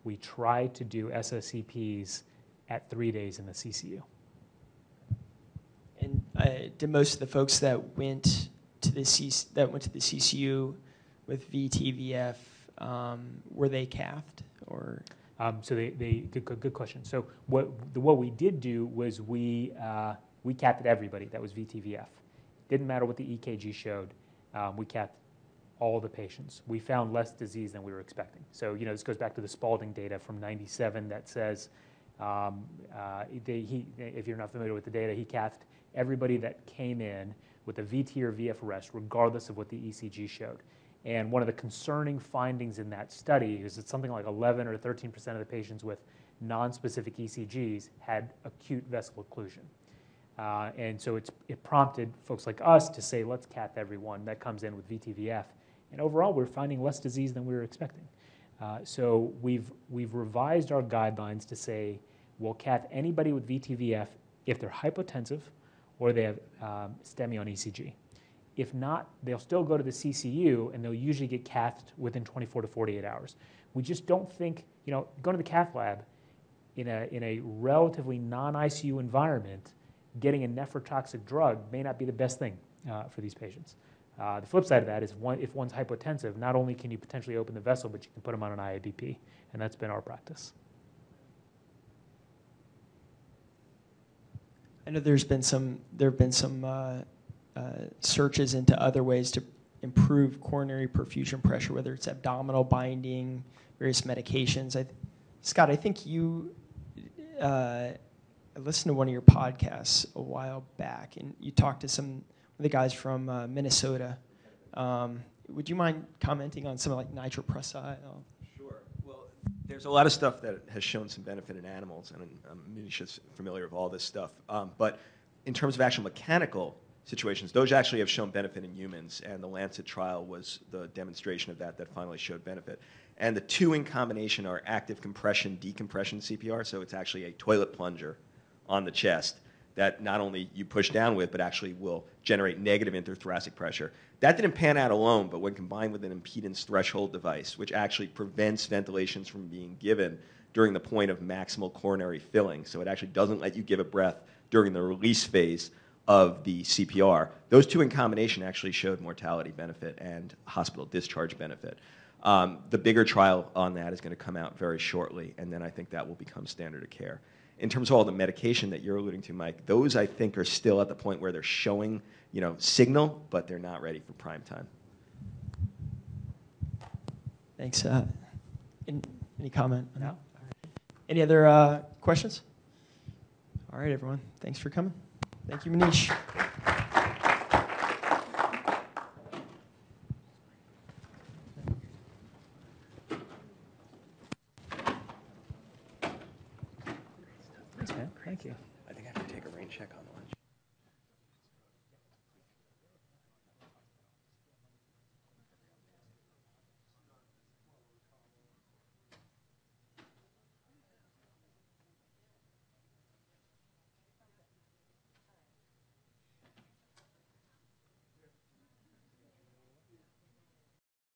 We try to do SSEPs at three days in the CCU. And uh, did most of the folks that went to the C- that went to the CCU with VTVF um, were they cathed or? Um, so they, they good, good, good question. So what the, what we did do was we uh, we capped everybody that was VTVF. Didn't matter what the EKG showed. Um, we capped all the patients. We found less disease than we were expecting. So you know this goes back to the Spaulding data from '97 that says um, uh, if you're not familiar with the data, he cathed everybody that came in with a VT or VF arrest, regardless of what the ECG showed. And one of the concerning findings in that study is that something like 11 or 13 percent of the patients with non-specific ECGs had acute vessel occlusion. Uh, and so it prompted folks like us to say, let's cath everyone that comes in with VTVF. And overall, we're finding less disease than we were expecting. Uh, so we've, we've revised our guidelines to say we'll cath anybody with VTVF if they're hypotensive or they have um, STEMI on ECG. If not, they'll still go to the CCU and they'll usually get cathed within 24 to 48 hours. We just don't think, you know, going to the cath lab in a, in a relatively non ICU environment, getting a nephrotoxic drug may not be the best thing uh, for these patients. Uh, the flip side of that is one, if one's hypotensive, not only can you potentially open the vessel, but you can put them on an IABP, and that's been our practice. I know there's been some there have been some uh, uh, searches into other ways to improve coronary perfusion pressure, whether it's abdominal binding, various medications. I, Scott, I think you uh, I listened to one of your podcasts a while back, and you talked to some the guys from uh, Minnesota. Um, would you mind commenting on something like nitroprusside? Sure. Well, there's a lot of stuff that has shown some benefit in animals, and Manisha's familiar with all this stuff. Um, but in terms of actual mechanical situations, those actually have shown benefit in humans, and the Lancet trial was the demonstration of that that finally showed benefit. And the two in combination are active compression, decompression CPR, so it's actually a toilet plunger on the chest that not only you push down with, but actually will generate negative intrathoracic pressure. That didn't pan out alone, but when combined with an impedance threshold device, which actually prevents ventilations from being given during the point of maximal coronary filling, so it actually doesn't let you give a breath during the release phase of the CPR. Those two in combination actually showed mortality benefit and hospital discharge benefit. Um, the bigger trial on that is going to come out very shortly, and then I think that will become standard of care in terms of all the medication that you're alluding to, Mike, those I think are still at the point where they're showing, you know, signal, but they're not ready for prime time. Thanks. Uh, any, any comment? No. Any other uh, questions? All right, everyone. Thanks for coming. Thank you, Manish.